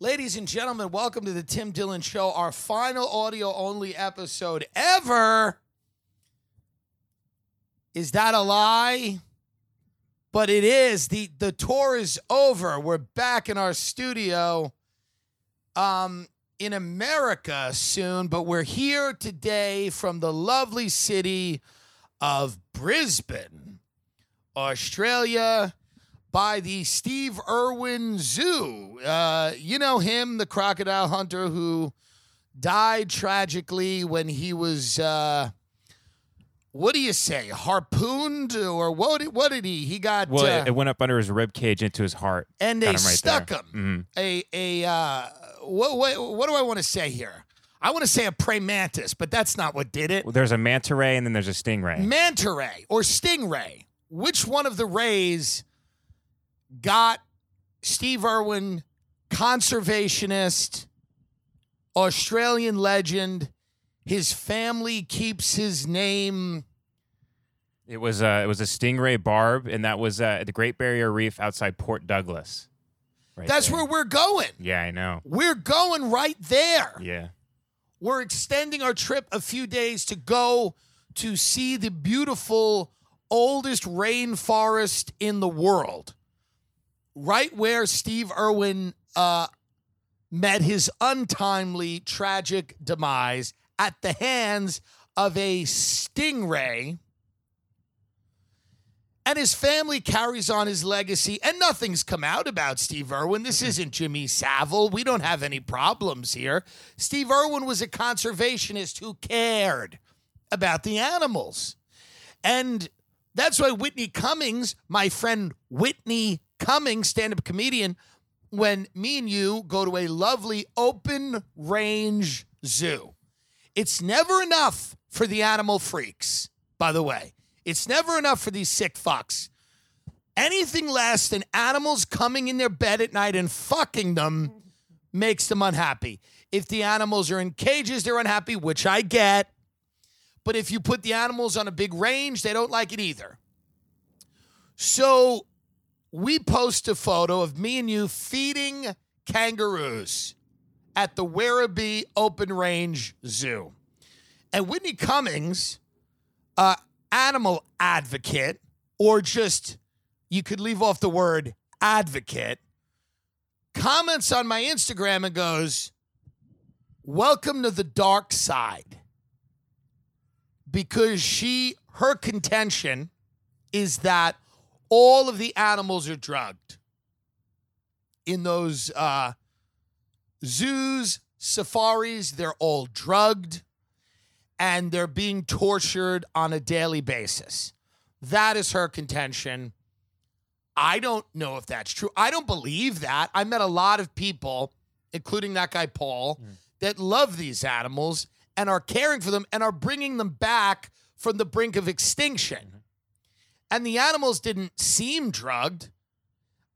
Ladies and gentlemen, welcome to the Tim Dillon Show, our final audio only episode ever. Is that a lie? But it is. The the tour is over. We're back in our studio um in America soon, but we're here today from the lovely city of Brisbane, Australia by the Steve Irwin Zoo. Uh, you know him, the crocodile hunter who died tragically when he was, uh, what do you say, harpooned or what? Did, what did he? He got Well, uh, it, went up under his rib cage into his heart. and they him right stuck there. him. Mhm. A a uh, what, what what do I want to say here? I want to say a praying mantis, but that's not what did it. Well, there's a manta ray and then there's a stingray. Manta ray or stingray. Which one of the rays got Steve Irwin, conservationist, Australian legend? His family keeps his name. It was uh, it was a stingray barb, and that was uh, at the Great Barrier Reef outside Port Douglas. Right That's there. where we're going. Yeah, I know. We're going right there. Yeah. We're extending our trip a few days to go to see the beautiful oldest rainforest in the world. Right where Steve Irwin uh, met his untimely, tragic demise at the hands of a stingray. And his family carries on his legacy, and nothing's come out about Steve Irwin. This isn't Jimmy Savile. We don't have any problems here. Steve Irwin was a conservationist who cared about the animals. And that's why Whitney Cummings, my friend Whitney Cummings, stand up comedian, when me and you go to a lovely open range zoo, it's never enough for the animal freaks, by the way. It's never enough for these sick fucks. Anything less than animals coming in their bed at night and fucking them makes them unhappy. If the animals are in cages, they're unhappy, which I get. But if you put the animals on a big range, they don't like it either. So we post a photo of me and you feeding kangaroos at the Werribee Open Range Zoo. And Whitney Cummings, uh, animal advocate, or just you could leave off the word advocate, comments on my Instagram and goes, Welcome to the dark side. Because she, her contention is that all of the animals are drugged in those uh, zoos, safaris, they're all drugged and they're being tortured on a daily basis. That is her contention. I don't know if that's true. I don't believe that. I met a lot of people, including that guy Paul, that love these animals and are caring for them and are bringing them back from the brink of extinction. And the animals didn't seem drugged.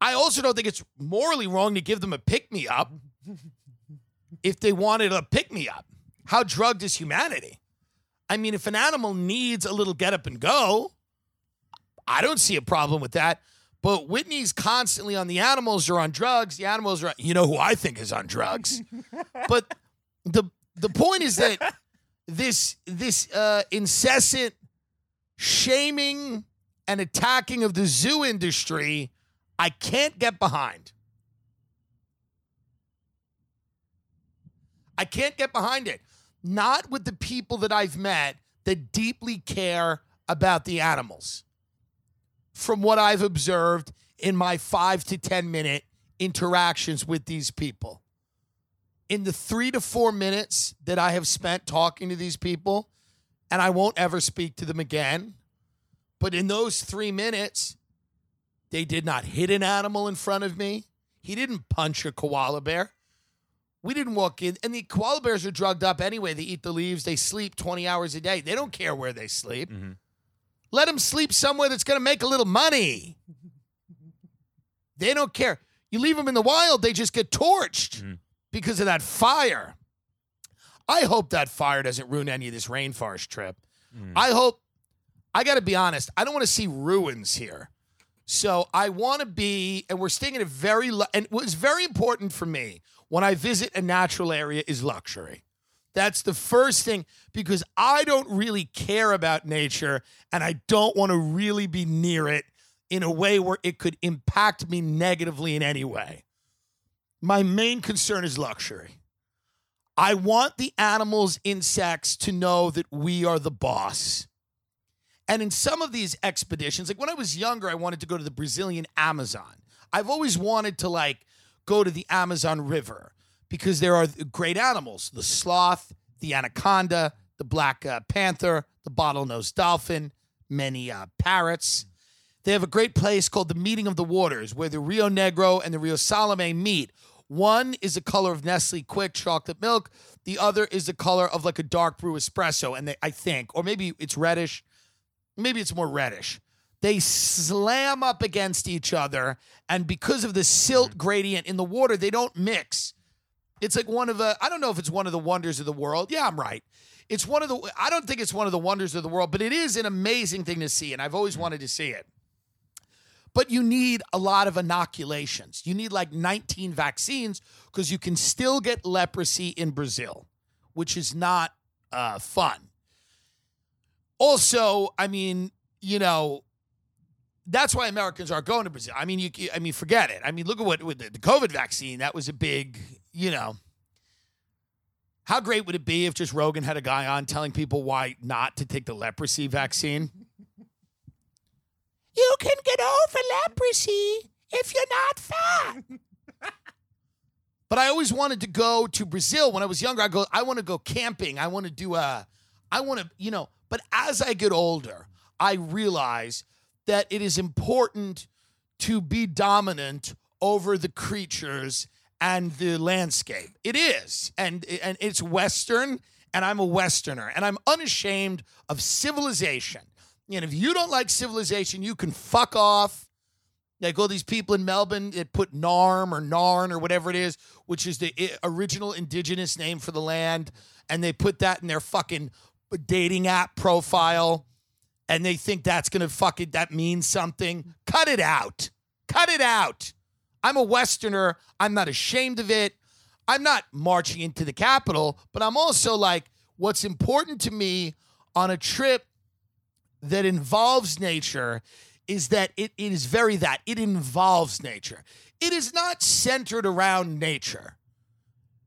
I also don't think it's morally wrong to give them a pick me up if they wanted a pick me up. How drugged is humanity? I mean, if an animal needs a little get up and go, I don't see a problem with that. But Whitney's constantly on the animals are on drugs. The animals are, you know who I think is on drugs. but the the point is that this this uh, incessant shaming and attacking of the zoo industry, I can't get behind. I can't get behind it. Not with the people that I've met that deeply care about the animals. From what I've observed in my five to 10 minute interactions with these people. In the three to four minutes that I have spent talking to these people, and I won't ever speak to them again, but in those three minutes, they did not hit an animal in front of me. He didn't punch a koala bear. We didn't walk in, and the koala bears are drugged up anyway. They eat the leaves, they sleep 20 hours a day. They don't care where they sleep. Mhm. Let them sleep somewhere that's going to make a little money. They don't care. You leave them in the wild, they just get torched Mhm. because of that fire. I hope that fire doesn't ruin any of this rainforest trip. Mm. I hope, I got to be honest, I don't want to see ruins here. So I want to be, and we're staying in a very, and what's very important for me when I visit a natural area is luxury. That's the first thing because I don't really care about nature and I don't want to really be near it in a way where it could impact me negatively in any way. My main concern is luxury. I want the animals, insects to know that we are the boss. And in some of these expeditions, like when I was younger, I wanted to go to the Brazilian Amazon. I've always wanted to like go to the Amazon River because there are great animals the sloth, the anaconda, the black uh, panther, the bottlenose dolphin, many uh, parrots. They have a great place called the Meeting of the Waters where the Rio Negro and the Rio Solimões meet. One is the color of Nestle Quick chocolate milk. The other is the color of like a dark brew espresso. And they, I think, or maybe it's reddish. Maybe it's more reddish. They slam up against each other. And because of the silt gradient in the water, they don't mix. It's like one of the, I don't know if it's one of the wonders of the world. Yeah, I'm right. It's one of the, I don't think it's one of the wonders of the world, but it is an amazing thing to see. And I've always wanted to see it. But you need a lot of inoculations. You need like 19 vaccines because you can still get leprosy in Brazil, which is not uh, fun. Also, I mean, you know, that's why Americans are going to Brazil. I mean, you, I mean, forget it. I mean, look at what with the, the COVID vaccine. That was a big, you know. How great would it be if just Rogan had a guy on telling people why not to take the leprosy vaccine? You can get over leprosy if you're not fat. but I always wanted to go to Brazil when I was younger. I go, I want to go camping. I want to do a, I want to, you know. But as I get older, I realize that it is important to be dominant over the creatures and the landscape. It is, and and it's Western, and I'm a Westerner, and I'm unashamed of civilization. And if you don't like civilization, you can fuck off. Like all these people in Melbourne that put Naarm or Narn or whatever it is, which is the eh, original indigenous name for the land, and they put that in their fucking dating app profile, and they think that's gonna fucking that means something. Cut it out. Cut it out. I'm a Westerner. I'm not ashamed of it. I'm not marching into the Capitol, but I'm also like, what's important to me on a trip that involves nature is that it, it is very that. It involves nature. It is not centered around nature.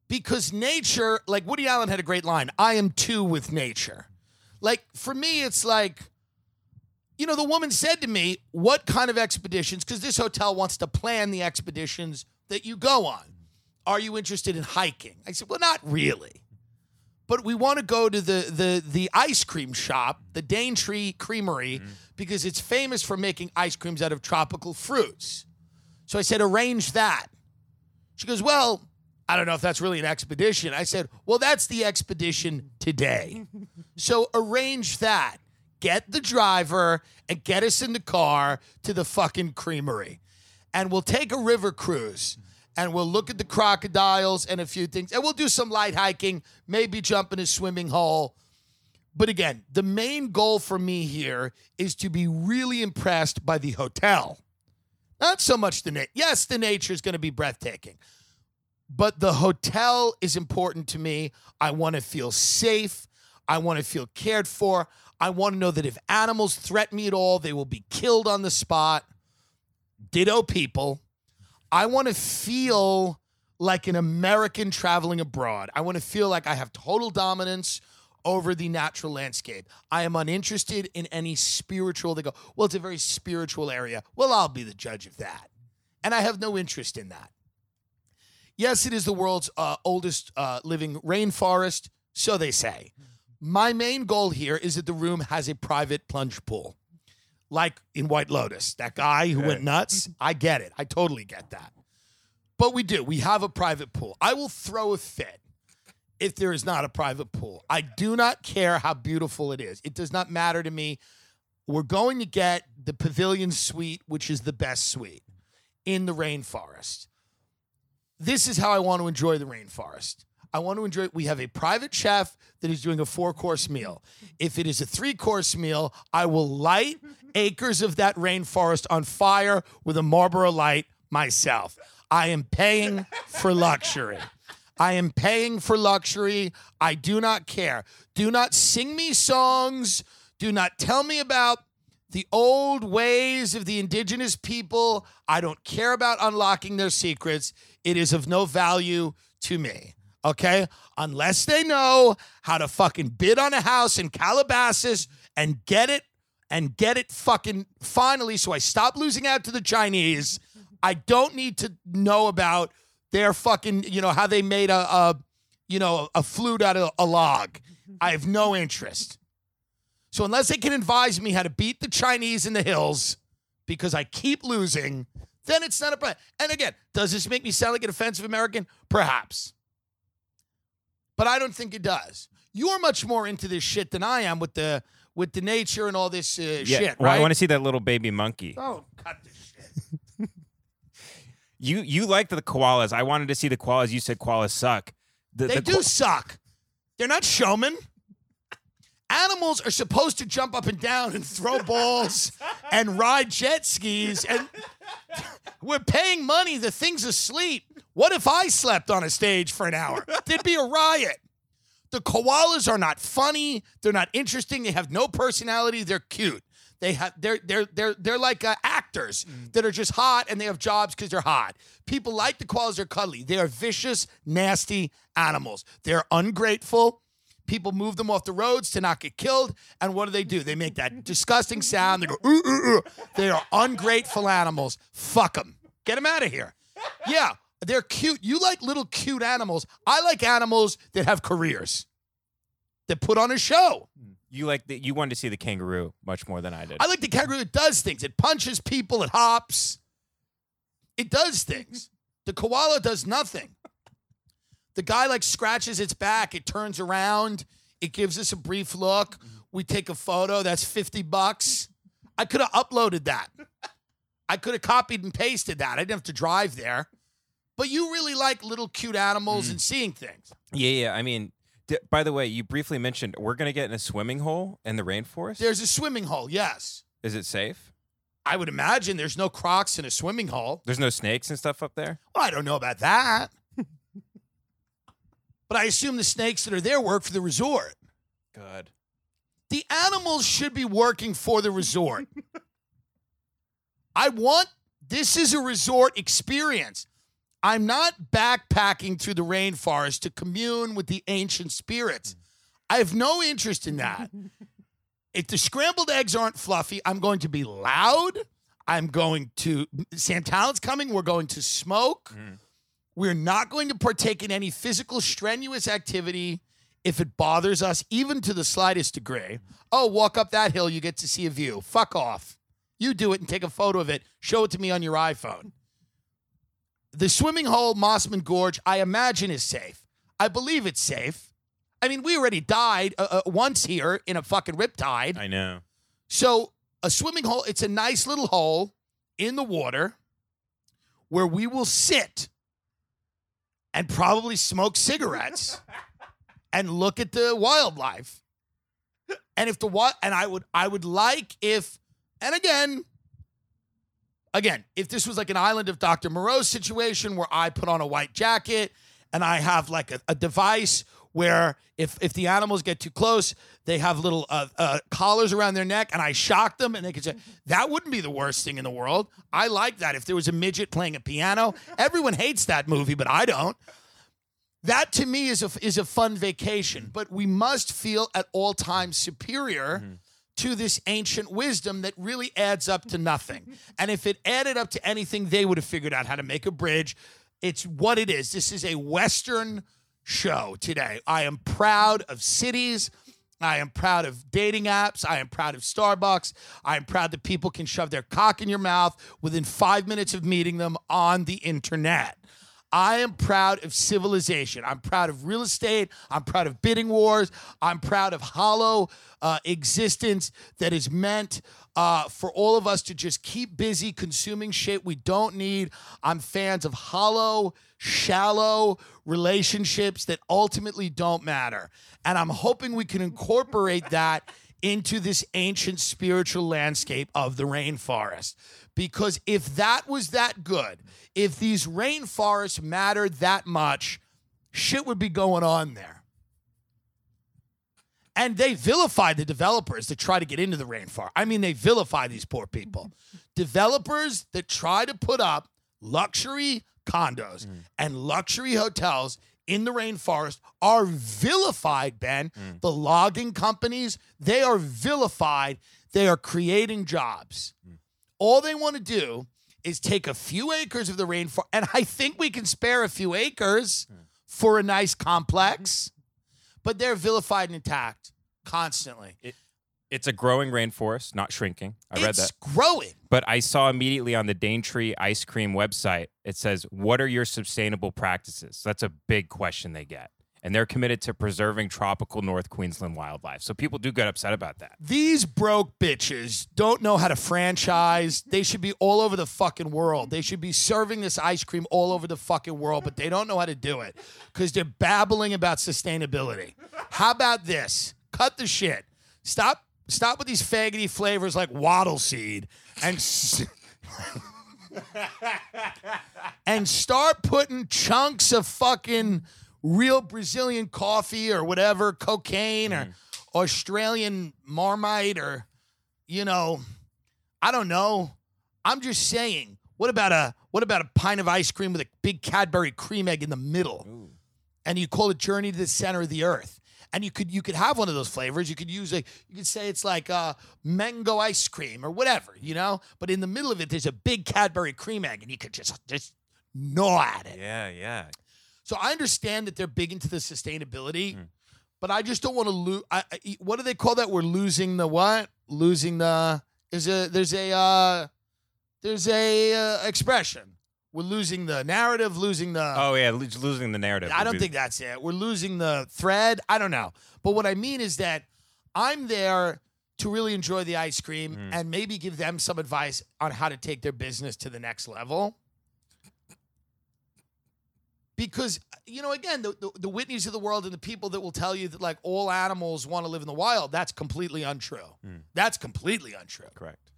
Because nature, like Woody Allen had a great line I am two with nature. Like for me, it's like, you know, the woman said to me, What kind of expeditions? Because this hotel wants to plan the expeditions that you go on. Are you interested in hiking? I said, Well, not really. But we want to go to the the the ice cream shop, the Daintree Creamery, mm-hmm. because it's famous for making ice creams out of tropical fruits. So I said, arrange that. She goes, Well, I don't know if that's really an expedition. I said, Well, that's the expedition today. so arrange that. Get the driver and get us in the car to the fucking creamery. And we'll take a river cruise and we'll look at the crocodiles and a few things. And we'll do some light hiking, maybe jump in a swimming hole. But again, the main goal for me here is to be really impressed by the hotel. Not so much the nature. Yes, the nature is going to be breathtaking, but the hotel is important to me. I want to feel safe. I want to feel cared for. I want to know that if animals threaten me at all, they will be killed on the spot. Ditto people. I want to feel like an American traveling abroad. I want to feel like I have total dominance over the natural landscape. I am uninterested in any spiritual. They go, well, it's a very spiritual area. Well, I'll be the judge of that. And I have no interest in that. Yes, it is the world's uh, oldest uh, living rainforest, so they say. My main goal here is that the room has a private plunge pool, like in White Lotus. That guy who went nuts, I get it. I totally get that. But we do. We have a private pool. I will throw a fit if there is not a private pool. I do not care how beautiful it is. It does not matter to me. We're going to get the pavilion suite, which is the best suite in the rainforest. This is how I want to enjoy the rainforest. I want to enjoy We have a private chef that is doing a four course meal. If it is a three course meal, I will light acres of that rainforest on fire with a Marlboro light myself. I am paying for luxury. I am paying for luxury. I do not care. Do not sing me songs. Do not tell me about the old ways of the indigenous people. I don't care about unlocking their secrets. It is of no value to me. Okay? Unless they know how to fucking bid on a house in Calabasas and get it and get it fucking finally so I stop losing out to the Chinese. I don't need to know about their fucking, you know, how they made a, a you know, a flute out of a log. I have no interest. So unless they can advise me how to beat the Chinese in the hills because I keep losing, then it's not a problem. And again, does this make me sound like an offensive American? Perhaps. But I don't think it does. You're much more into this shit than I am with the with the nature and all this uh, Yeah, shit, well, right? I want to see that little baby monkey. oh, cut this shit. You you liked the koalas. I wanted to see the koalas. You said koalas suck. The, They the do ko- suck. They're not showmen. Animals are supposed to jump up and down and throw balls and ride jet skis. And we're paying money. The thing's asleep. What if I slept on a stage for an hour? There'd be a riot. The koalas are not funny. They're not interesting. They have no personality. They're cute. They have they're they're they're they're like uh, actors that are just hot and they have jobs because they're hot. People like the koalas. They're cuddly. They are vicious, nasty animals. They're ungrateful. People move them off the roads to not get killed. And what do they do? They make that disgusting sound. They go, ooh, ooh, ooh. They are ungrateful animals. Fuck them. Get them out of here. Yeah, they're cute. You like little cute animals. I like animals that have careers, that put on a show. you like the, you wanted to see the kangaroo much more than I did. I like the kangaroo. It does things. It punches people. It hops. It does things. The koala does nothing. The guy like scratches its back. It turns around. It gives us a brief look. We take a photo. That's 50 bucks. I could have uploaded that. I could have copied and pasted that. I didn't have to drive there. But you really like little cute animals and mm. seeing things. yeah, yeah. I mean, d- by the way, you briefly mentioned we're gonna get in a swimming hole in the rainforest. There's a swimming hole, yes. Is it safe? I would imagine there's no crocs in a swimming hole. There's no snakes and stuff up there. Well, I don't know about that. But I assume the snakes that are there work for the resort. Good. The animals should be working for the resort. I want this is a resort experience. I'm not backpacking through the rainforest to commune with the ancient spirits. Mm. I have no interest in that. if the scrambled eggs aren't fluffy, I'm going to be loud. I'm going to Sam Tallent's coming. We're going to smoke. Mm. We're not going to partake in any physical strenuous activity if it bothers us, even to the slightest degree. Oh, walk up that hill, you get to see a view. Fuck off. You do it and take a photo of it. Show it to me on your iPhone. The swimming hole, Mossman Gorge, I imagine is safe. I believe it's safe. I mean, we already died uh, uh, once here in a fucking riptide. I know. So a swimming hole, it's a nice little hole in the water where we will sit and probably smoke cigarettes and look at the wildlife. And if the what and I would I would like if and again again, if this was like an island of Dr. Moreau situation where I put on a white jacket and I have like a, a device where if if the animals get too close, they have little uh, uh, collars around their neck, and I shock them, and they could say that wouldn't be the worst thing in the world. I like that. If there was a midget playing a piano, everyone hates that movie, but I don't. That to me is a is a fun vacation, but we must feel at all times superior to this ancient wisdom that really adds up to nothing. And if it added up to anything, they would have figured out how to make a bridge. It's what it is. This is a Western show today. I am proud of cities. I am proud of dating apps. I am proud of Starbucks. I am proud that people can shove their cock in your mouth within five minutes of meeting them on the internet. I am proud of civilization. I'm proud of real estate. I'm proud of bidding wars. I'm proud of hollow uh, existence that is meant uh, for all of us to just keep busy consuming shit we don't need. I'm fans of hollow, shallow relationships that ultimately don't matter. And I'm hoping we can incorporate that into this ancient spiritual landscape of the rainforest. Because if that was that good, if these rainforests mattered that much, shit would be going on there. And they vilify the developers that try to get into the rainforest. I mean, they vilify these poor people. developers that try to put up luxury condos mm. and luxury hotels in the rainforest are vilified, Ben. Mm. The logging companies, they are vilified. They are creating jobs. Mm. All they want to do is take a few acres of the rainforest, and I think we can spare a few acres for a nice complex, but they're vilified and attacked constantly. It's a growing rainforest, not shrinking. I read it's that. It's growing. But I saw immediately on the Daintree ice cream website, it says, What are your sustainable practices? That's a big question they get. And they're committed to preserving tropical North Queensland wildlife. So people do get upset about that. These broke bitches don't know how to franchise. They should be all over the fucking world. They should be serving this ice cream all over the fucking world, but they don't know how to do it because they're babbling about sustainability. How about this? Cut the shit. Stop. Stop with these faggoty flavors like wattle seed and s- and start putting chunks of fucking real Brazilian coffee or whatever, cocaine or Australian marmite or, you know, I don't know. I'm just saying. What about a what about a pint of ice cream with a big Cadbury cream egg in the middle? And you call it Journey to the Center of the Earth. And you could you could have one of those flavors. You could use a you could say it's like uh, mango ice cream or whatever, you know. But in the middle of it, there's a big Cadbury cream egg, and you could just just gnaw at it. Yeah, yeah. So I understand that they're big into the sustainability, but I just don't want to lose. What do they call that? We're losing the what? Losing the there's a there's a uh, there's a uh, expression. We're losing the narrative, losing the. Oh, yeah, losing the narrative. I don't think that's it. We're losing the thread. I don't know. But what I mean is that I'm there to really enjoy the ice cream Mm. and maybe give them some advice on how to take their business to the next level. Because, you know, again, the, the, the Whitneys of the world and the people that will tell you that like all animals want to live in the wild, that's completely untrue. Mm. That's completely untrue. Correct.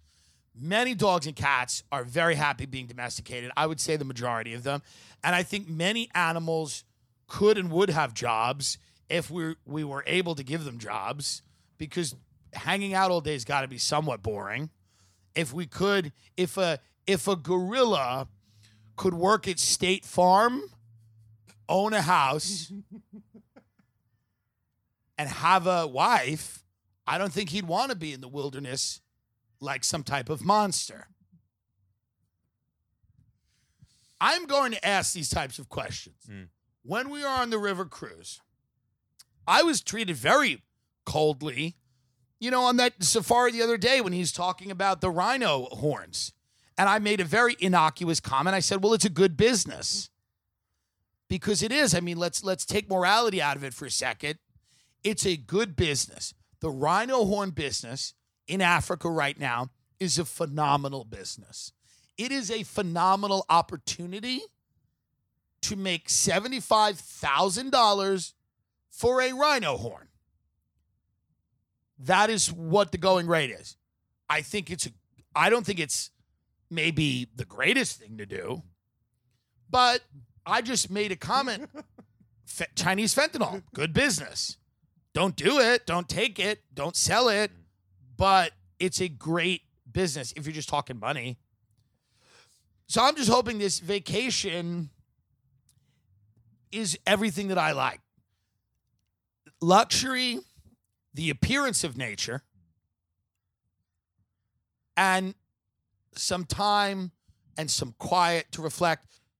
Many dogs and cats are very happy being domesticated. I would say the majority of them. And I think many animals could and would have jobs if we we were able to give them jobs because hanging out all day has got to be somewhat boring. If we could if a if a gorilla could work at State Farm, own a house and have a wife, I don't think he'd want to be in the wilderness like some type of monster. I'm going to ask these types of questions. Mm. When we are on the river cruise, I was treated very coldly, you know, on that safari the other day when he's talking about the rhino horns. And I made a very innocuous comment. I said, "Well, it's a good business." Because it is. I mean, let's let's take morality out of it for a second. It's a good business. The rhino horn business in Africa right now is a phenomenal business. It is a phenomenal opportunity to make $75,000 for a rhino horn. That is what the going rate is. I think it's a, I don't think it's maybe the greatest thing to do, but I just made a comment. Chinese fentanyl, good business. Don't do it. Don't take it. Don't sell it. But it's a great business if you're just talking money. So I'm just hoping this vacation is everything that I like luxury, the appearance of nature, and some time and some quiet to reflect.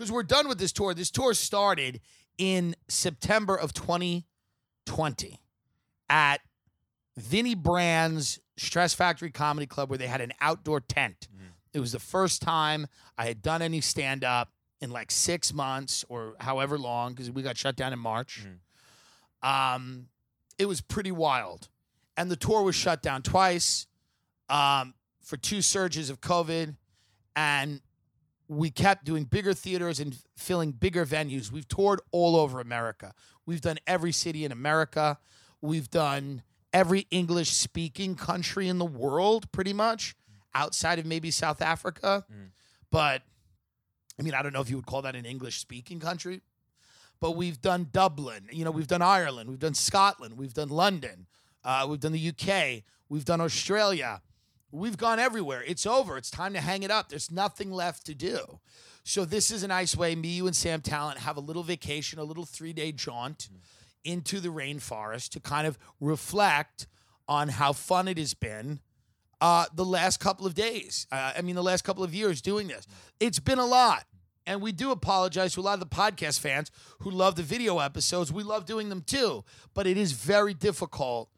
Because we're done with this tour. This tour started in September of 2020 at Vinnie Brand's Stress Factory Comedy Club, where they had an outdoor tent. It was the first time I had done any stand up in like six months or however long, because we got shut down in March. Um, it was pretty wild. And the tour was shut down twice um, for two surges of COVID. And we kept doing bigger theaters and filling bigger venues. We've toured all over America. We've done every city in America. We've done every English speaking country in the world, pretty much, outside of maybe South Africa. But I mean, I don't know if you would call that an English speaking country, but we've done Dublin. You know, we've done Ireland, we've done Scotland, we've done London, uh, we've done the UK, we've done Australia. We've gone everywhere. It's over. It's time to hang it up. There's nothing left to do. So this is a nice way. Me, you, and Sam Tallent have a little vacation, a little three day jaunt into the rainforest to kind of reflect on how fun it has been uh, the last couple of days. Uh, I mean, the last couple of years doing this. It's been a lot. And we do apologize to a lot of the podcast fans who love the video episodes. We love doing them too, but it is very difficult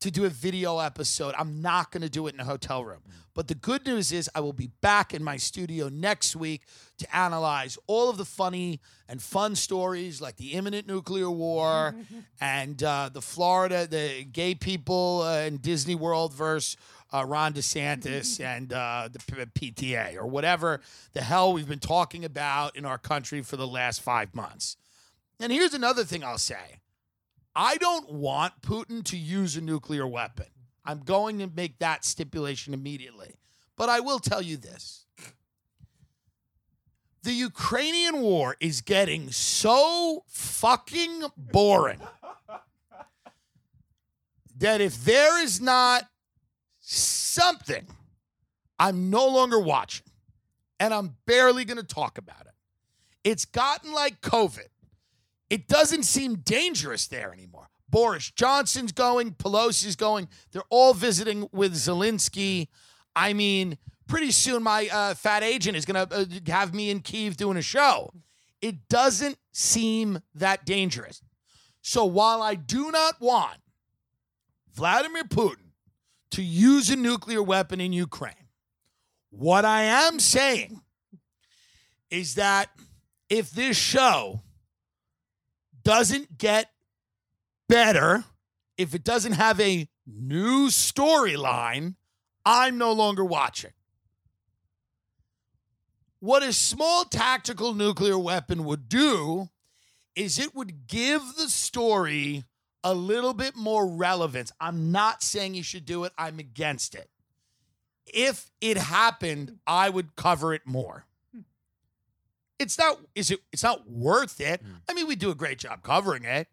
to do a video episode. I'm not going to do it in a hotel room. But the good news is, I will be back in my studio next week to analyze all of the funny and fun stories like the imminent nuclear war and uh, the Florida, the gay people uh, in Disney World versus uh, Ron DeSantis and uh, the PTA or whatever the hell we've been talking about in our country for the last five months. And here's another thing I'll say. I don't want Putin to use a nuclear weapon. I'm going to make that stipulation immediately. But I will tell you this the Ukrainian war is getting so fucking boring that if there is not something, I'm no longer watching. And I'm barely going to talk about it. It's gotten like COVID. It doesn't seem dangerous there anymore. Boris Johnson's going, Pelosi's going. They're all visiting with Zelensky. I mean, pretty soon my uh, fat agent is going to uh, have me in Kiev doing a show. It doesn't seem that dangerous. So while I do not want Vladimir Putin to use a nuclear weapon in Ukraine, what I am saying is that if this show doesn't get better, if it doesn't have a new storyline, I'm no longer watching. What a small tactical nuclear weapon would do is it would give the story a little bit more relevance. I'm not saying you should do it, I'm against it. If it happened, I would cover it more. It's not is it it's not worth it. Hmm. I mean, we do a great job covering it.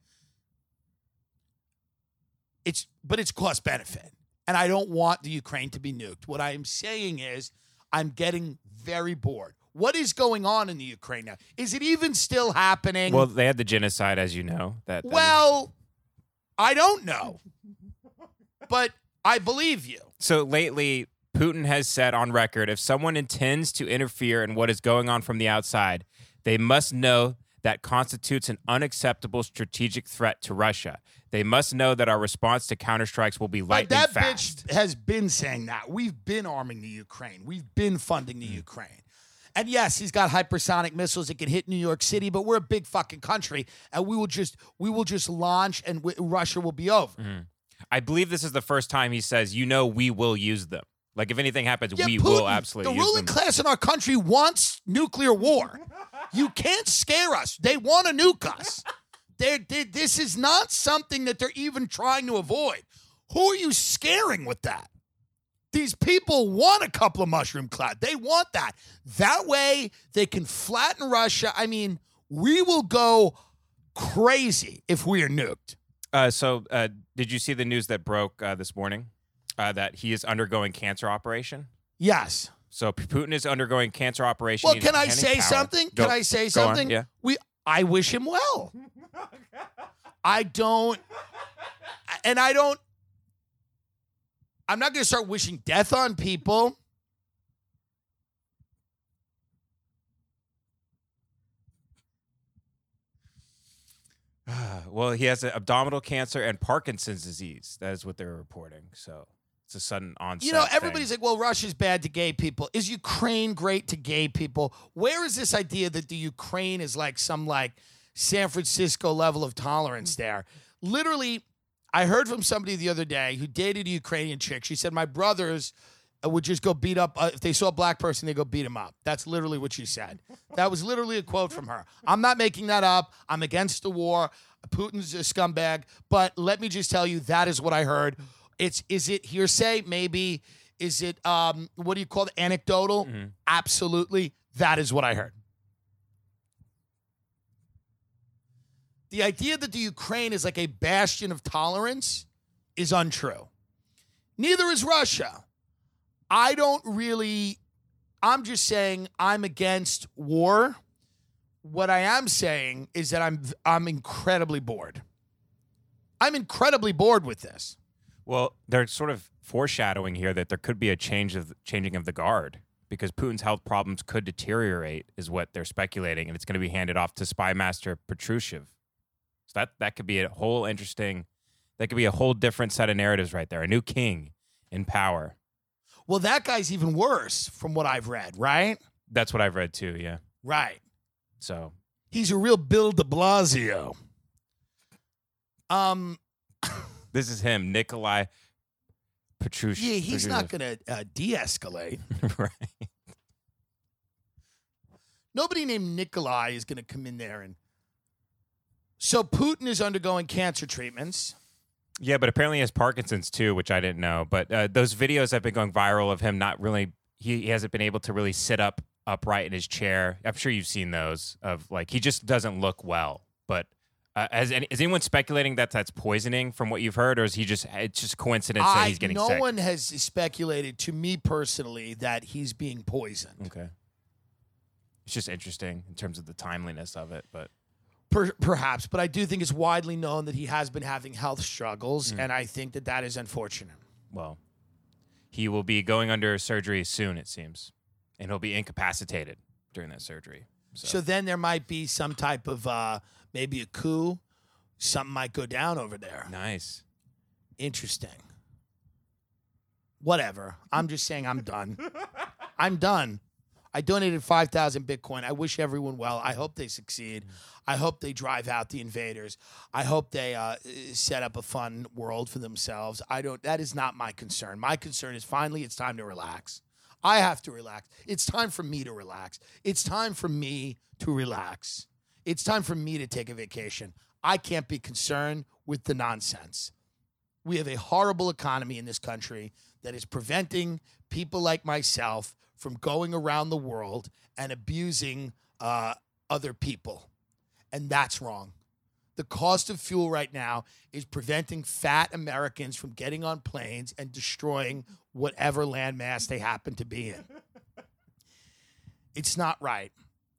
It's but it's cost benefit. And I don't want the Ukraine to be nuked. What I am saying is I'm getting very bored. What is going on in the Ukraine now? Is it even still happening? Well, they had the genocide, as you know. That, that Well, I don't know. But I believe you. So lately, Putin has said on record if someone intends to interfere in what is going on from the outside, they must know that constitutes an unacceptable strategic threat to Russia. They must know that our response to counterstrikes will be lightning that fast. bitch has been saying that. We've been arming the Ukraine. We've been funding the Hmm. Ukraine. And yes, he's got hypersonic missiles that can hit New York City, but we're a big fucking country, and we will just we will just launch, and w- Russia will be over. I believe this is the first time he says, "You know, we will use them." Like if anything happens, Yeah, we Putin, will absolutely The ruling class in our country wants nuclear war. you can't scare us. They want to nuke us. They're, they this is not something that they're even trying to avoid. Who are you scaring with that? These people want a couple of mushroom cloud. They want that. That way they can flatten Russia. I mean, we will go crazy if we are nuked. Uh, so, uh, did you see the news that broke uh, this morning uh, that he is undergoing cancer operation? Yes. So Putin is undergoing cancer operation. Well, He's can I say something? Can I say something? Yeah. We I wish him well. I don't and I don't I'm not going to start wishing death on people. well, he has abdominal cancer and Parkinson's disease. That is what they're reporting. So it's a sudden onset. You know, thing. everybody's like, well, Russia's bad to gay people. Is Ukraine great to gay people? Where is this idea that the Ukraine is like some like San Francisco level of tolerance there? Literally, I heard from somebody the other day who dated a Ukrainian chick. She said, my brothers uh, would just go beat up, uh, if they saw a black person, they go beat him up. That's literally what she said. That was literally a quote from her. I'm not making that up. I'm against the war. Putin's a scumbag. But let me just tell you, that is what I heard. It's is it hearsay? Maybe. Is it um what do you call it? Anecdotal? Absolutely. That is what I heard. The idea that the Ukraine is like a bastion of tolerance is untrue. Neither is Russia. I don't really I'm just saying I'm against war. What I am saying is that I'm I'm incredibly bored. I'm incredibly bored with this. Well, they're sort of foreshadowing here that there could be a change of changing of the guard because Putin's health problems could deteriorate, is what they're speculating, and it's going to be handed off to spy master Patrushev. So that that could be a whole interesting, that could be a whole different set of narratives right there. A new king in power. Well, that guy's even worse from what I've read, right? That's what I've read too. Yeah. Right. So He's a real Bill de Blasio. Um, this is him, Nikolai Patrushev. yeah, he's not going to uh, de-escalate. right. Nobody named Nikolai is going to come in there and. So Putin is undergoing cancer treatments. Yeah, but apparently he has Parkinson's too, which I didn't know. But uh, those videos have been going viral of him not really, he, he hasn't been able to really sit up upright in his chair. I'm sure you've seen those of like, he just doesn't look well. But uh, has any, is anyone speculating that that's poisoning from what you've heard, or is he just, it's just coincidence that he's getting no sick? one has speculated to me personally that he's being poisoned. Okay. It's just interesting in terms of the timeliness of it, but Per, perhaps, but I do think it's widely known that he has been having health struggles, Mm. and I think that that is unfortunate. well, he will be going under surgery soon, it seems, and he'll be incapacitated during that surgery. So, So then there might be some type of uh, maybe a coup. Something might go down over there. nice. Interesting. Whatever. I'm just saying I'm done. I'm done. I donated 5,000 Bitcoin. I wish everyone well. I hope they succeed. I hope they drive out the invaders. I hope they uh, set up a fun world for themselves. I don't, that is not my concern. My concern is finally it's time to relax. I have to relax. It's time for me to relax. It's time for me to relax. It's time for me to take a vacation. I can't be concerned with the nonsense. We have a horrible economy in this country that is preventing people like myself from going around the world and abusing uh, other people. And that's wrong. The cost of fuel right now is preventing fat Americans from getting on planes and destroying whatever landmass they happen to be in. It's not right.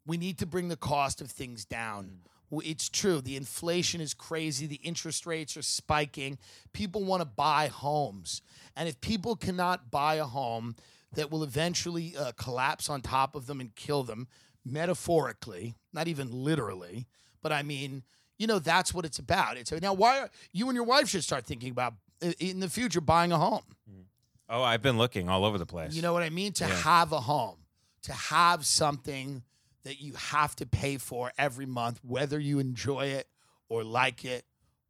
We need to bring the cost of things down. Mm. It's true. The inflation is crazy. The interest rates are spiking. People want to buy homes. And if people cannot buy a home that will eventually uh, collapse on top of them and kill them, metaphorically, not even literally, but I mean, you know, that's what it's about. It's now why are, you and your wife should start thinking about uh, in the future buying a home. Mm. Oh, I've been looking all over the place. You know what I mean? To Yeah. have a home, to have something that you have to pay for every month, whether you enjoy it or like it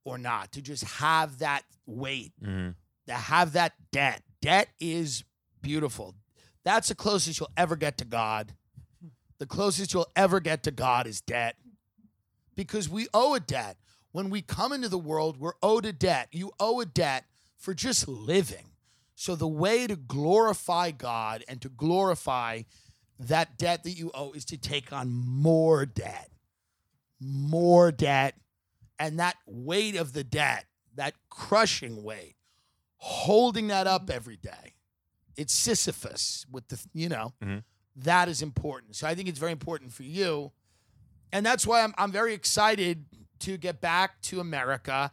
or not, to just have that weight, Mhm. to have that debt. Debt is Beautiful. That's the closest you'll ever get to God. The closest you'll ever get to God is debt. Because we owe a debt. When we come into the world, we're owed a debt. You owe a debt for just living. So the way to glorify God and to glorify that debt that you owe is to take on more debt. More debt. And that weight of the debt, that crushing weight, holding that up every day. It's Sisyphus with the, you know, Mhm. that is important. So I think it's very important for you. And that's why I'm, I'm very excited to get back to America.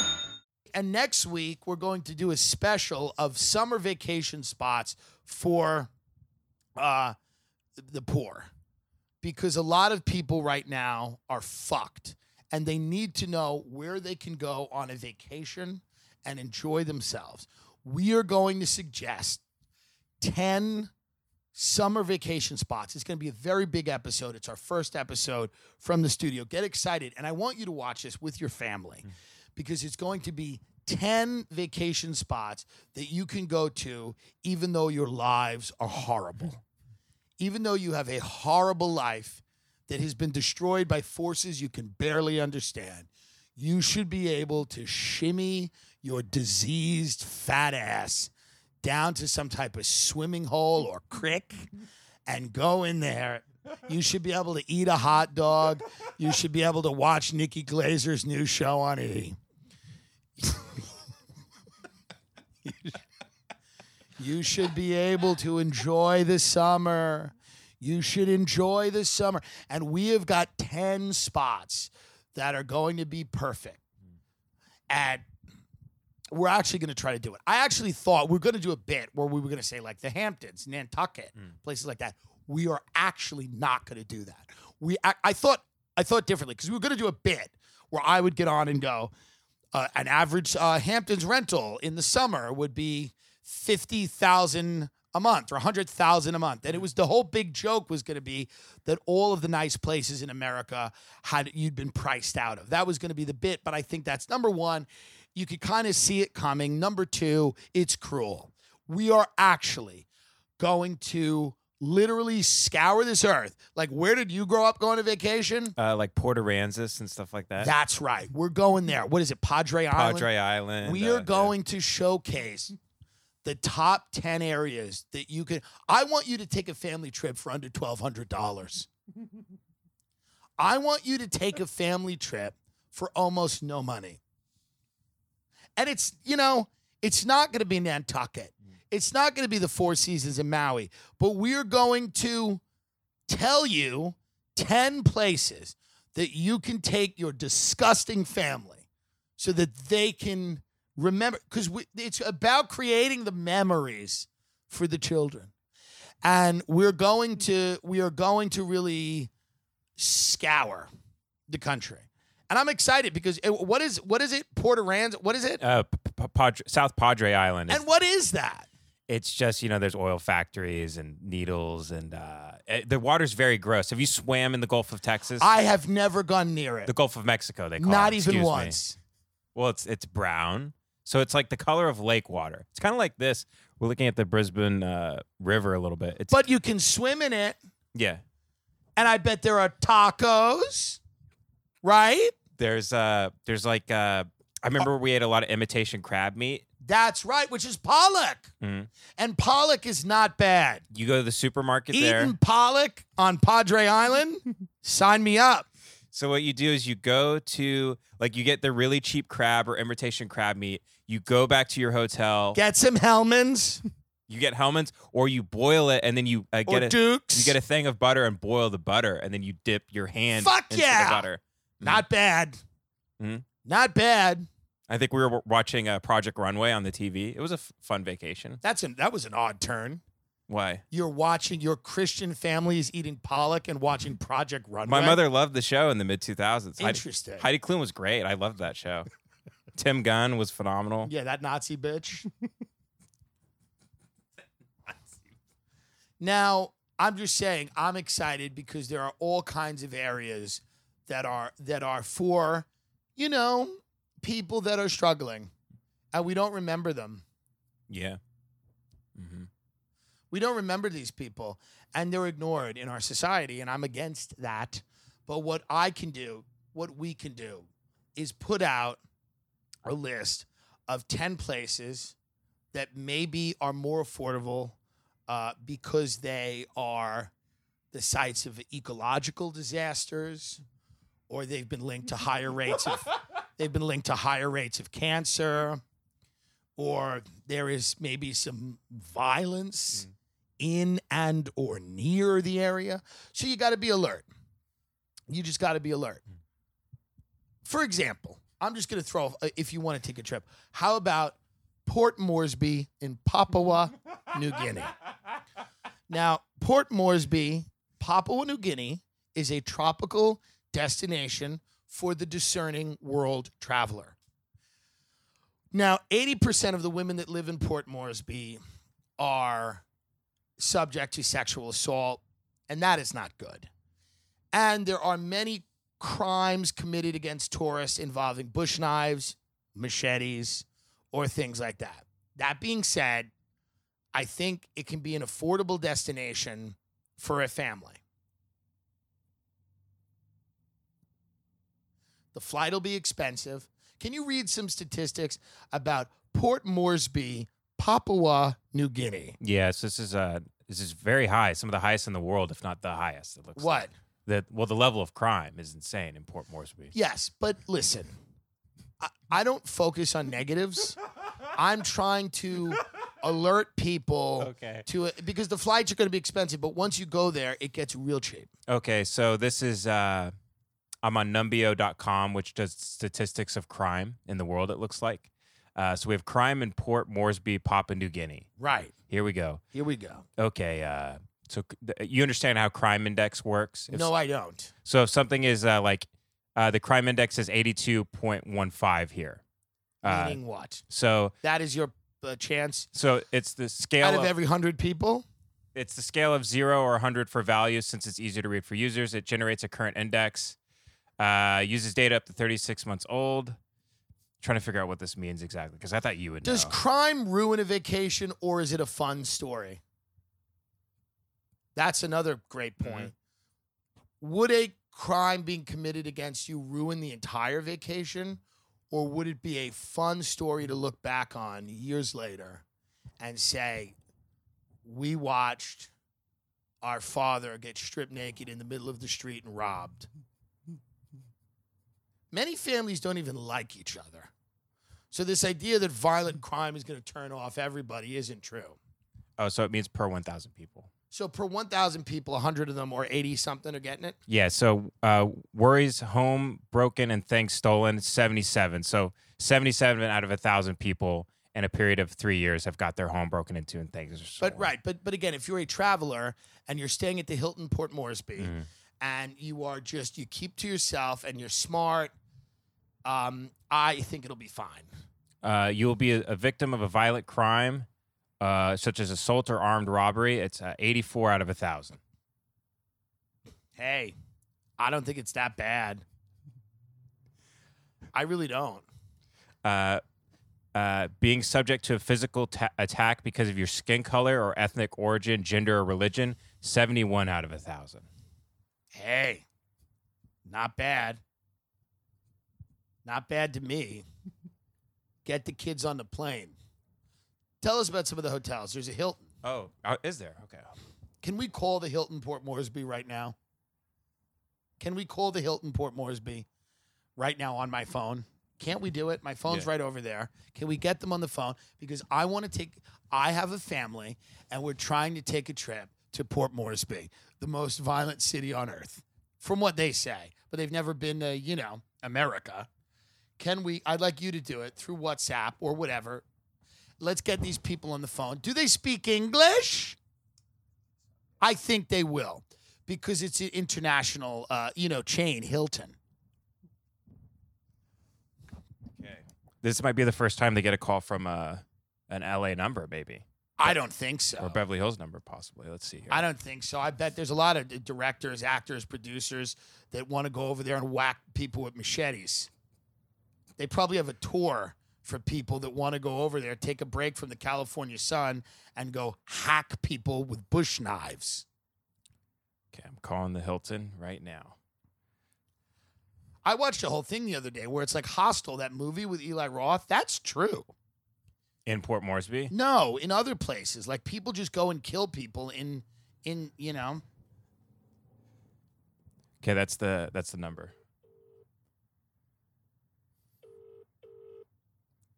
And next week, we're going to do a special of summer vacation spots for uh, the poor. Because a lot of people right now are fucked and they need to know where they can go on a vacation and enjoy themselves. We are going to suggest 10 summer vacation spots. It's going to be a very big episode. It's our first episode from the studio. Get excited. And I want you to watch this with your family because it's going to be 10 vacation spots that you can go to even though your lives are horrible. Even though you have a horrible life that has been destroyed by forces you can barely understand, you should be able to shimmy your diseased fat ass down to some type of swimming hole or creek and go in there. You should be able to eat a hot dog. You should be able to watch Nikki Glazer's new show on E. You should be able to enjoy the summer. You should enjoy the summer. And we have got 10 spots that are going to be perfect. And we're actually going to try to do it. I actually thought we are going to do a bit where we were going to say, like, the Hamptons, Nantucket, mm. places like that. We are actually not going to do that. We, I, I thought, I thought differently because we were going to do a bit where I would get on and go, uh, an average uh, Hamptons rental in the summer would be fifty thousand a month or a hundred thousand a month, and it was the whole big joke was going to be that all of the nice places in America had you'd been priced out of. That was going to be the bit, but I think that's number one. You could kind of see it coming. Number two, it's cruel. We are actually going to literally scour this earth. Like, where did you grow up going to vacation? Uh, like Port Aransas and stuff like that. That's right. We're going there. What is it, Padre Island? Padre Island. We uh, are yeah. going to showcase the top 10 areas that you can. I want you to take a family trip for under $1,200. I want you to take a family trip for almost no money. And it's, you know, it's not going to be Nantucket. It's not going to be the Four Seasons in Maui, but we're going to tell you 10 places that you can take your disgusting family so that they can remember because it's about creating the memories for the children. And we're going to we are going to really scour the country. And i'm excited because it, what is what is it? Port aransas what is it? Uh, P- P- Padre, South Padre Island. and what is that it's just you know there's oil factories and needles and uh, eh, the water's very gross. Have you swam in the Gulf of Texas? i have never gone near it the Gulf of Mexico. They call not it. even excuse me. once Well, it's it's brown, so it's like the color of lake water. It's kind of like this. We're looking at the Brisbane uh, River a little bit. It's but you can swim in it yeah. and i bet there are tacos right There's uh there's like uh I remember we ate a lot of imitation crab meat. That's right which is pollock Mhm. and pollock is not bad You go to the supermarket there. Eating pollock on Padre Island, sign me up. So what you do is you go to like you get the really cheap crab or imitation crab meat. You go back to your hotel. Get some Hellmann's you get Hellmann's, or you boil it and then you uh, or a Dukes. you get a thing of butter and boil the butter, and then you dip your hand Fuck into yeah! the butter. Not bad. Mhm. Not bad. I think we were watching uh, Project Runway on the TV. It was a f- fun vacation. That's an that was an odd turn. Why? You're watching your Christian family is eating pollock and watching Project Runway. My mother loved the show in the mid 2000s. Interesting. Heidi, Heidi Klum was great. I loved that show. Tim Gunn was phenomenal. Yeah, that Nazi bitch. now, I'm just saying, I'm excited because there are all kinds of areas that are that are for, you know, people that are struggling, and we don't remember them. Yeah. hmm We don't remember these people, and they're ignored in our society, and I'm against that. But what I can do, what we can do, is put out a list of 10 places that maybe are more affordable uh, because they are the sites of ecological disasters or they've been linked to higher rates of they've been linked to higher rates of cancer or there is maybe some violence in and or near the area. So you got to be alert. You just got to be alert. For example i'm just going to throw uh, if you want to take a trip how about port moresby in papua new guinea? Now port moresby papua new guinea is a tropical destination for the discerning world traveler now, 80% of the women that live in Port Moresby are subject to sexual assault, and that is not good. And there are many crimes committed against tourists involving bush knives, machetes, or things like that. That being said, I think it can be an affordable destination for a family. The flight will be expensive. Can you read some statistics about Port Moresby, Papua New Guinea? Yes, this is uh this is very high. Some of the highest in the world, if not the highest. It looks What? like. that. Well, the level of crime is insane in Port Moresby. Yes, but listen, I, I don't focus on negatives. I'm trying to alert people Okay. to it because the flights are going to be expensive, but once you go there, it gets real cheap. Okay, so this is uh I'm on numbeo.com, which does statistics of crime in the world, it looks like. Uh, so we have crime in Port Moresby, Papua New Guinea. Right. Here we go. Here we go. Okay, uh, so th- you understand how crime index works? If No, I don't. So if something is uh, like uh, the crime index is 82.15 here. Uh, Meaning what? so That is your uh, chance so it's the scale out of of, every 100 people? it's the scale of 0 or 100 for values since it's easier to read for users. It generates a current index. Uh, uses data up to 36 months old. Trying to figure out what this means exactly because I thought you would Does know. crime ruin a vacation or is it a fun story? That's another great Mm-hmm. point. Would a crime being committed against you ruin the entire vacation or would it be a fun story to look back on years later and say, we watched our father get stripped naked in the middle of the street and robbed? Many families don't even like each other. So this idea that violent crime is going to turn off everybody isn't true. oh, so it means per 1,000 people. So per 1,000 people, 100 of them or 80 something are getting it. Yeah, so uh, worries, home broken, and things stolen, 77. So 77 out of a 1,000 people in a period of three years have got their home broken into and things are stolen. But right, but but again, if you're a traveler and you're staying at the Hilton Port Moresby Mm-hmm. and you are just you keep to yourself and you're smart, um, I think it'll be fine. Uh, you will be a, a victim of a violent crime, uh, such as assault or armed robbery. It's uh, 84 out of a 1,000. Hey, I don't think it's that bad. I really don't. Uh, uh, being subject to a physical ta- attack because of your skin color or ethnic origin, gender, or religion, 71 out of a 1,000. Hey, not bad. Not bad to me. Get the kids on the plane. Tell us about some of the hotels. There's a Hilton. Oh, uh, is there? Okay. Can we call the Hilton Port Moresby right now? Can we call the Hilton Port Moresby right now on my phone? Can't we do it? My phone's Yeah. right over there. Can we get them on the phone? Because I want to take, I have a family and we're trying to take a trip to Port Moresby, the most violent city on earth, from what they say. But they've never been to, you know, America. Can we, I'd like you to do it through WhatsApp or whatever. Let's get these people on the phone. Do they speak English? I think they will because it's an international, uh, you know, chain, Hilton. Okay. This might be the first time they get a call from uh, an LA number, maybe, I don't think so. or Beverly Hills number, possibly. Let's see here. I don't think so. I bet there's a lot of directors, actors, producers that want to go over there and whack people with machetes. They probably have a tour for people that want to go over there, take a break from the California sun, and go hack people with bush knives. Okay, I'm calling the Hilton right now. I watched a whole thing the other day where it's like Hostel, that movie with Eli Roth. That's true. In Port Moresby. No, in other places, like people just go and kill people in, in you know. Okay, that's the that's the number.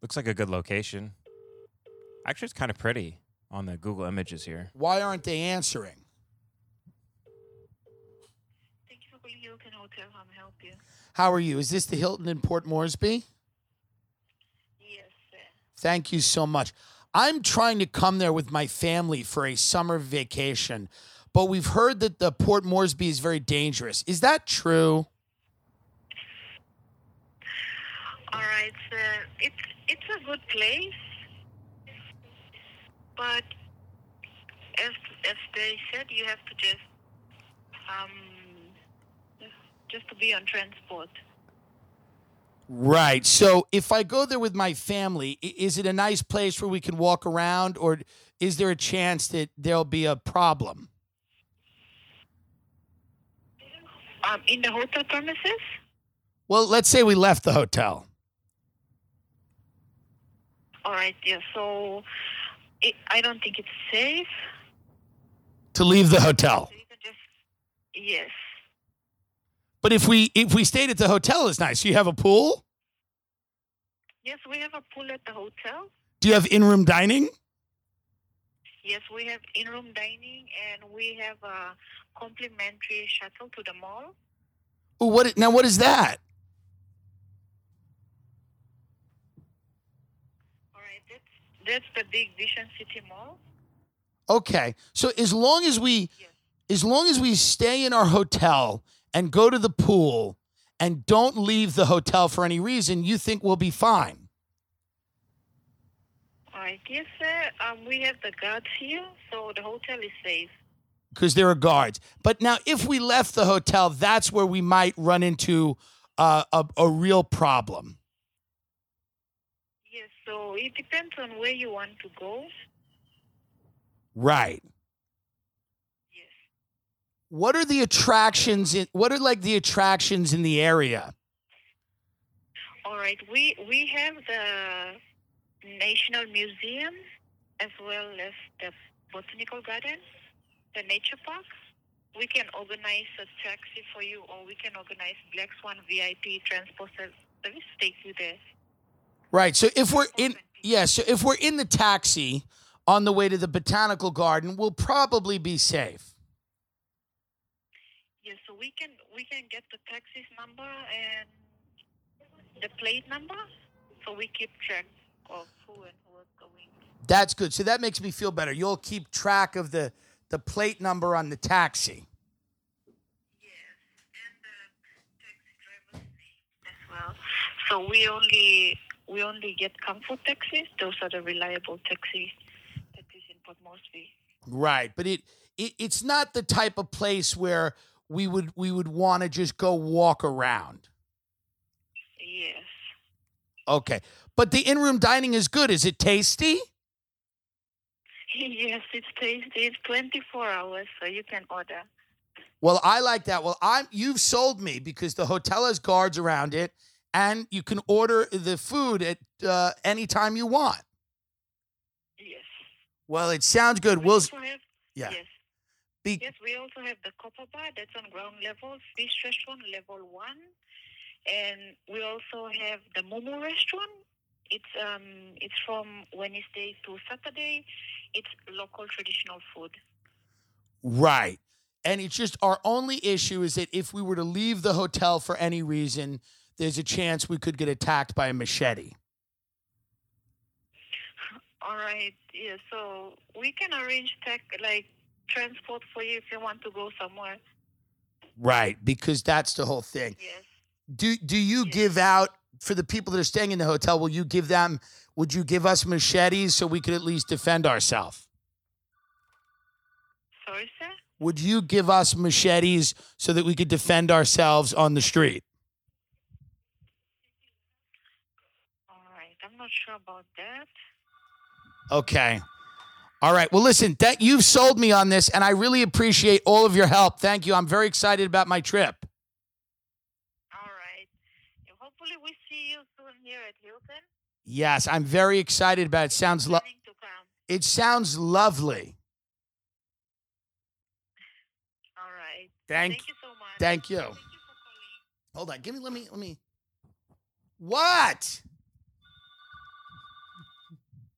Looks like a good location. Actually, it's kind of pretty on the Google Images here. Why aren't they answering? Thank you for calling Hilton Hotel. How may I help you? How are you? Is this the Hilton in Port Moresby? Yes, sir. Thank you so much. I'm trying to come there with my family for a summer vacation, but we've heard that the Port Moresby is very dangerous. Is that true? All right, sir. It's it's a good place, but as as they said, you have to just um just to be on transport. Right. So if I go there with my family, is it a nice place where we can walk around, or is there a chance that there'll be a problem? Um, in the hotel premises. Well, let's say we left the hotel. All right, yeah. So it, I don't think it's safe. To leave the hotel. Just yes. But if we if we stayed at the hotel, it's nice. You have a pool? Yes, we have a pool at the hotel. Do you have in-room dining? Yes, we have in-room dining and we have a complimentary shuttle to the mall. Ooh, what now what is that? All right, that's the big Vision City Mall. Okay. So as long as we Yes. as long as we stay in our hotel and go to the pool and don't leave the hotel for any reason, you think we'll be fine. I guess sir. Um, we have the guards here, so the hotel is safe. Because there are guards. But now, if we left the hotel, that's where we might run into uh, a, a real problem. So it depends on where you want to go. Right. Yes. What are the attractions? In, what are like the attractions in the area? All right, we we have the National Museum as well as the Botanical Garden, the Nature Park. We can organize a taxi for you, or we can organize Black Swan VIP transport service to take you there. Right. So if we're in, yeah. So if we're in the taxi on the way to the botanical garden, we'll probably be safe. Yes, so we can we can get the taxi's number and the plate number, so we keep track of who and who is going. That's good. So that makes me feel better. You'll keep track of the the plate number on the taxi. Yes, and the taxi driver's name as well. So we only we only get comfort taxis. Those are the reliable taxis taxis in Port Moresby. Right. But it, it it's not the type of place where we would we would want to just go walk around. Yes. Okay. But the in-room dining is good. Is it tasty? Yes, it's tasty. It's 24 hours, so you can order. Well, I like that. Well, I'm you've sold me because the hotel has guards around it, and you can order the food at uh, any time you want. Yes. Well, it sounds good. We We'll also have, yeah. Yes. be Yes, we also have the Copper Bar that's on ground level, Fish Restaurant level one, and we also have the Momo Restaurant. It's um it's from Wednesday to Saturday. It's local traditional food. right. And it's just our only issue is that if we were to leave the hotel for any reason, there's a chance we could get attacked by a machete. All right, yeah. So we can arrange tech like transport for you if you want to go somewhere. Right, because that's the whole thing. Yes. Do do you Yes. give out for the people that are staying in the hotel? Will you give them? Would you give us machetes so we could at least defend ourselves? Sorry, sir. Would you give us machetes so that we could defend ourselves on the street? All right. I'm not sure about that. Okay. All right. Well, listen, that you've sold me on this, and I really appreciate all of your help. Thank you. I'm very excited about my trip. All right. And hopefully we see you soon here at Hilton. Yes, I'm very excited about it. Sounds lo- it sounds lovely. All right. Thank Thank you so much. thank you. Thank you. Hold on. Give me let me let me What?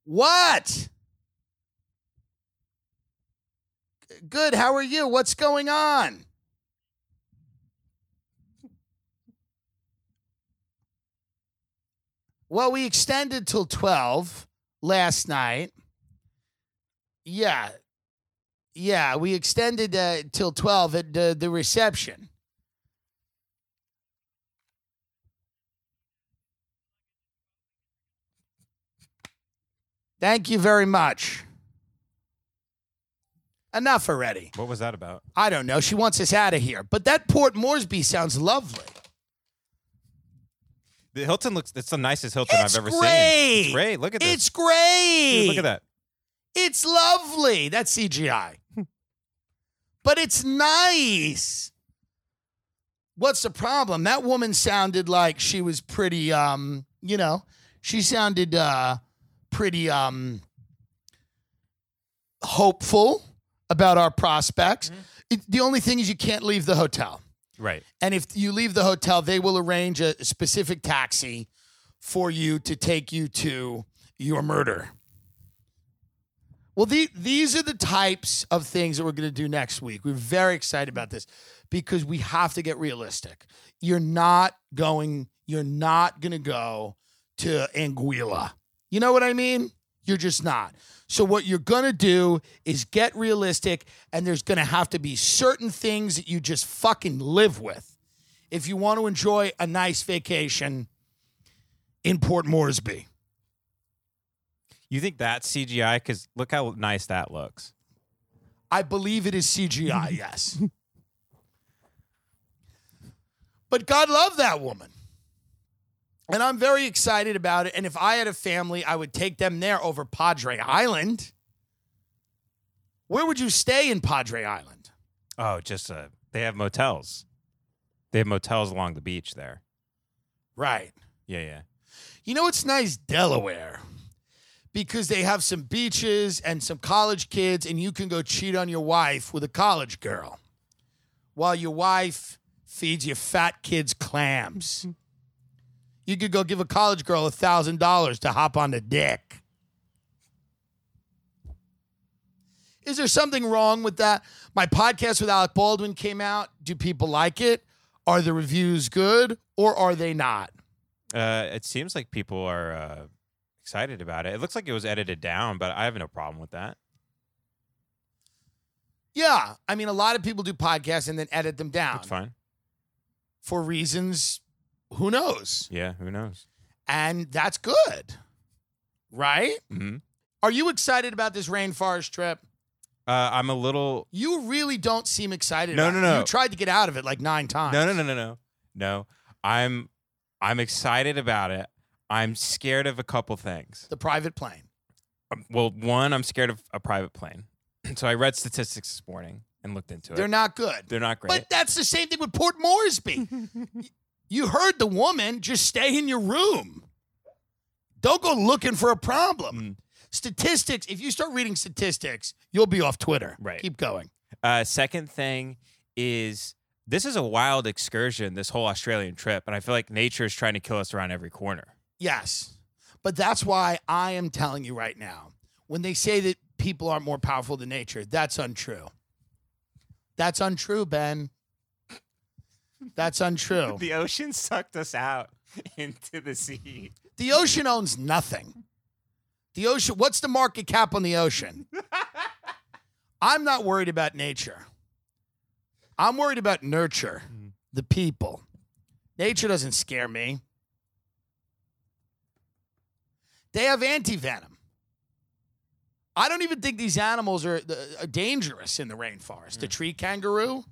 What? Good. How are you? What's going on? Well, we extended till 12 last night. Yeah. Yeah, we extended uh, till 12 at the, the reception. Thank you very much. Enough already. What was that about? I don't know. She wants us out of here. But that Port Moresby sounds lovely. The Hilton looks. It's the nicest Hilton It's I've ever seen. great. It's great. Look at this. It's great. Dude, look at that. It's lovely. That's CGI. but it's nice. What's the problem? That woman sounded like she was pretty um, you know, she sounded uh pretty um hopeful about our prospects. It, the only thing is you can't leave the hotel. Right. And if you leave the hotel, they will arrange a specific taxi for you to take you to your murder. Well, the, these are the types of things that we're going to do next week. We're very excited about this because we have to get realistic. You're not going, you're not going to go to Anguilla. You know what I mean? You're just not. So what you're going to do is get realistic and there's going to have to be certain things that you just fucking live with if you want to enjoy a nice vacation in Port Moresby. You think that's CGI? Because look how nice that looks. I believe it is CGI, yes. but God loved that woman. And I'm very excited about it. And if I had a family, I would take them there over Padre Island. Where would you stay in Padre Island? Oh, just uh, they have motels. They have motels along the beach there. Right. Yeah, yeah. You know what's nice? Delaware. Because they have some beaches and some college kids, and you can go cheat on your wife with a college girl while your wife feeds your fat kids clams. You could go give a college girl a thousand dollars to hop on the dick. Is there something wrong with that? My podcast with Alec Baldwin came out. Do people like it? Are the reviews good or are they not? Uh, it seems like people are uh, excited about it. It looks like it was edited down, but I have no problem with that. Yeah. I mean, a lot of people do podcasts and then edit them down It's fine. for reasons who knows. Yeah, who knows? And that's good. Right? hmm Are you excited about this rainforest trip? Uh, I'm a little. You really don't seem excited. No, no, it. no. You tried to get out of it like nine times. No, no, no, no, no, no. I'm, I'm excited about it. I'm scared of a couple things. The private plane. Um, Well, one, I'm scared of a private plane. so I read statistics this morning and looked into it. They're not good. They're not great. But that's the same thing with Port Moresby. you heard the woman, just stay in your room. Don't go looking for a problem. Mm. Statistics, if you start reading statistics, you'll be off Twitter. Right. Keep going. Uh, second thing is this is a wild excursion, this whole Australian trip, and I feel like nature is trying to kill us around every corner. Yes. But that's why I am telling you right now when they say that people aren't more powerful than nature, that's untrue. That's untrue, Ben. That's untrue. The ocean sucked us out into the sea. The ocean owns nothing. The ocean, what's the market cap on the ocean? I'm not worried about nature. I'm worried about nurture, the people. Nature doesn't scare me. They have anti venom. I don't even think these animals are, uh, are dangerous in the rainforest. The tree kangaroo,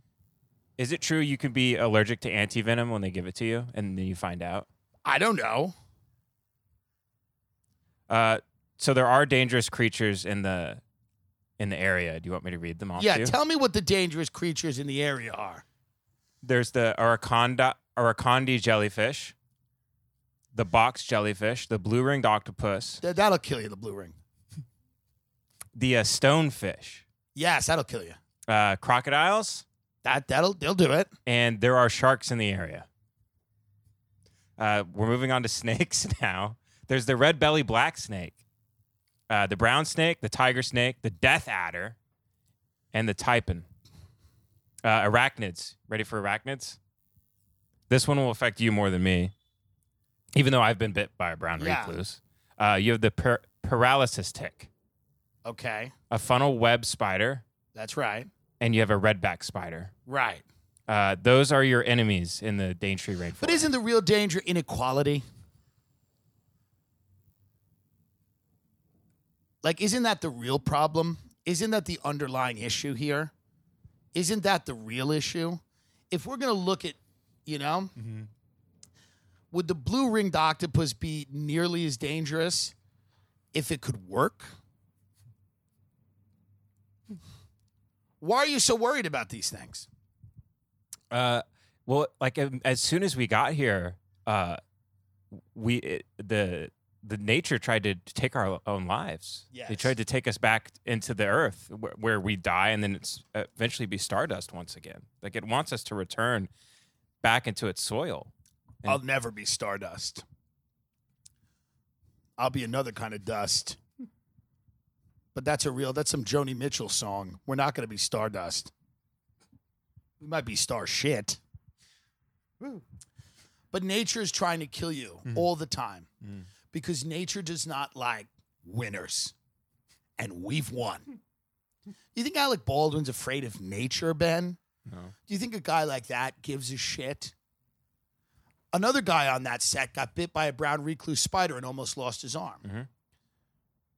Is it true you can be allergic to antivenom when they give it to you and then you find out? I don't know. Uh, so there are dangerous creatures in the in the area. Do you want me to read them off? Yeah, to you? tell me what the dangerous creatures in the area are. There's the Araconda, Irukandji jellyfish, the box jellyfish, the blue ringed octopus, Th- that'll kill you, the blue ring. the uh, stonefish, Yes, that'll kill you. uh, crocodiles, That that'll they'll do it. and there are sharks in the area. Uh, we're moving on to snakes now. There's the red belly black snake, uh, the brown snake, the tiger snake, the death adder, and the taipan. Uh, arachnids. Ready for arachnids? This one will affect you more than me, even though I've been bit by a brown Yeah. recluse. Uh, you have the par- paralysis tick, Okay, a funnel web spider, that's right. And you have a redback spider. Right. Uh, those are your enemies in the Daintree rainforest. But isn't the real danger inequality? Like, isn't that the real problem? Isn't that the underlying issue here? Isn't that the real issue? If we're going to look at, you know, would the blue ringed octopus be nearly as dangerous if it could work? Why are you so worried about these things? Uh, well, like um, as soon as we got here, uh, we it, the the nature tried to take our own lives. They tried to take us back into the earth where, where we die and then it's eventually be stardust once again. Like it wants us to return back into its soil. And- I'll never be stardust. I'll be another kind of dust. But that's a real, that's some Joni Mitchell song. We're not going to be stardust. We might be star shit. But nature is trying to kill you all the time because nature does not like winners. And we've won. Do you think Alec Baldwin's afraid of nature, Ben? No. Do you think a guy like that gives a shit? Another guy on that set got bit by a brown recluse spider and almost lost his arm. Mhm.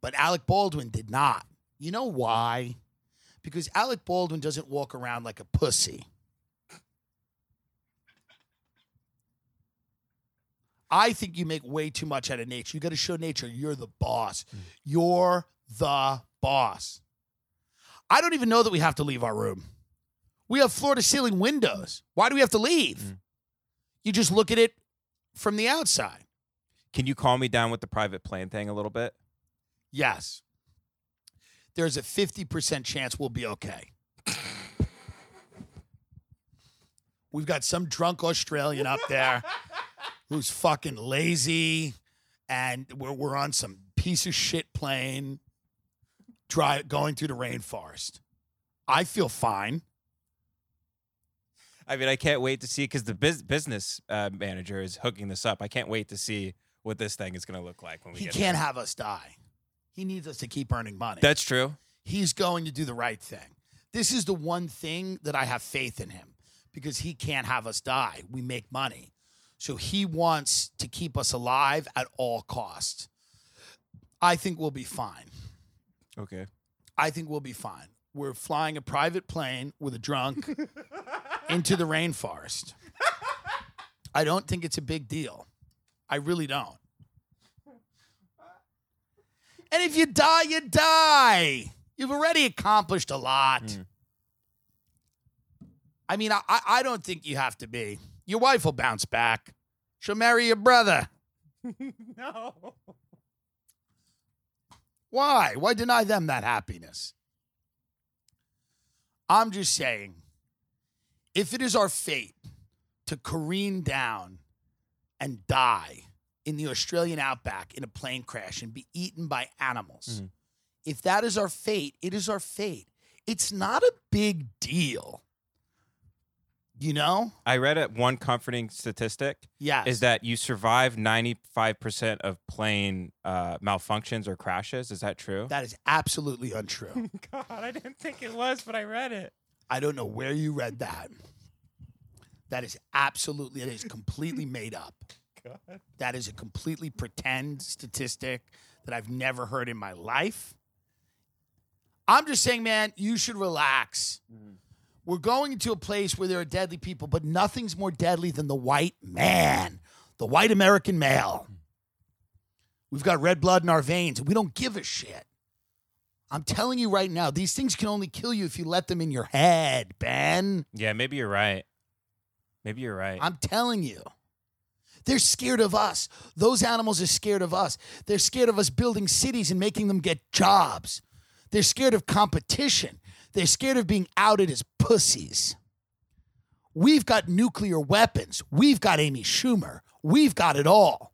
But Alec Baldwin did not. You know why? Because Alec Baldwin doesn't walk around like a pussy. I think you make way too much out of nature. You got to show nature you're the boss. You're the boss. I don't even know that we have to leave our room. We have floor to ceiling windows. Why do we have to leave? Mm. You just look at it from the outside. Can you calm me down with the private plane thing a little bit? Yes. There's a 50% chance we'll be okay. We've got some drunk Australian up there who's fucking lazy, and we're, we're on some piece of shit plane dry, going through the rainforest. I feel fine. I mean, I can't wait to see because the bus- business uh, manager is hooking this up. I can't wait to see what this thing is going to look like when we He get can't there. have us die. He needs us to keep earning money. That's true. he's going to do the right thing. This is the one thing that I have faith in him because he can't have us die. We make money. So he wants to keep us alive at all costs. I think we'll be fine. Okay. I think we'll be fine. We're flying a private plane with a drunk into the rainforest. I don't think it's a big deal. I really don't. And if you die, you die. You've already accomplished a lot. Mm. I mean, I, I I don't think you have to be. Your wife will bounce back. She'll marry your brother. No. Why? Why deny them that happiness? I'm just saying, if it is our fate to careen down and die in the Australian outback in a plane crash and be eaten by animals, Mhm. if that is our fate, it is our fate. It's not a big deal. You know? I read it one comforting statistic Yes. is that you survive 95% of plane uh, malfunctions or crashes. Is that true? that is absolutely untrue. God, I didn't think it was, but I read it. I don't know where you read that. That is absolutely, it is completely made up. That is a completely pretend statistic that I've never heard in my life. I'm just saying, man, you should relax. Mm-hmm. We're going into a place where there are deadly people, but nothing's more deadly than the white man, the white American male. We've got red blood in our veins, we don't give a shit. I'm telling you right now, these things can only kill you if you let them in your head, Ben. Yeah, maybe you're right. Maybe you're right. I'm telling you. They're scared of us. Those animals are scared of us. They're scared of us building cities and making them get jobs. They're scared of competition. They're scared of being outed as pussies. We've got nuclear weapons. We've got Amy Schumer. We've got it all.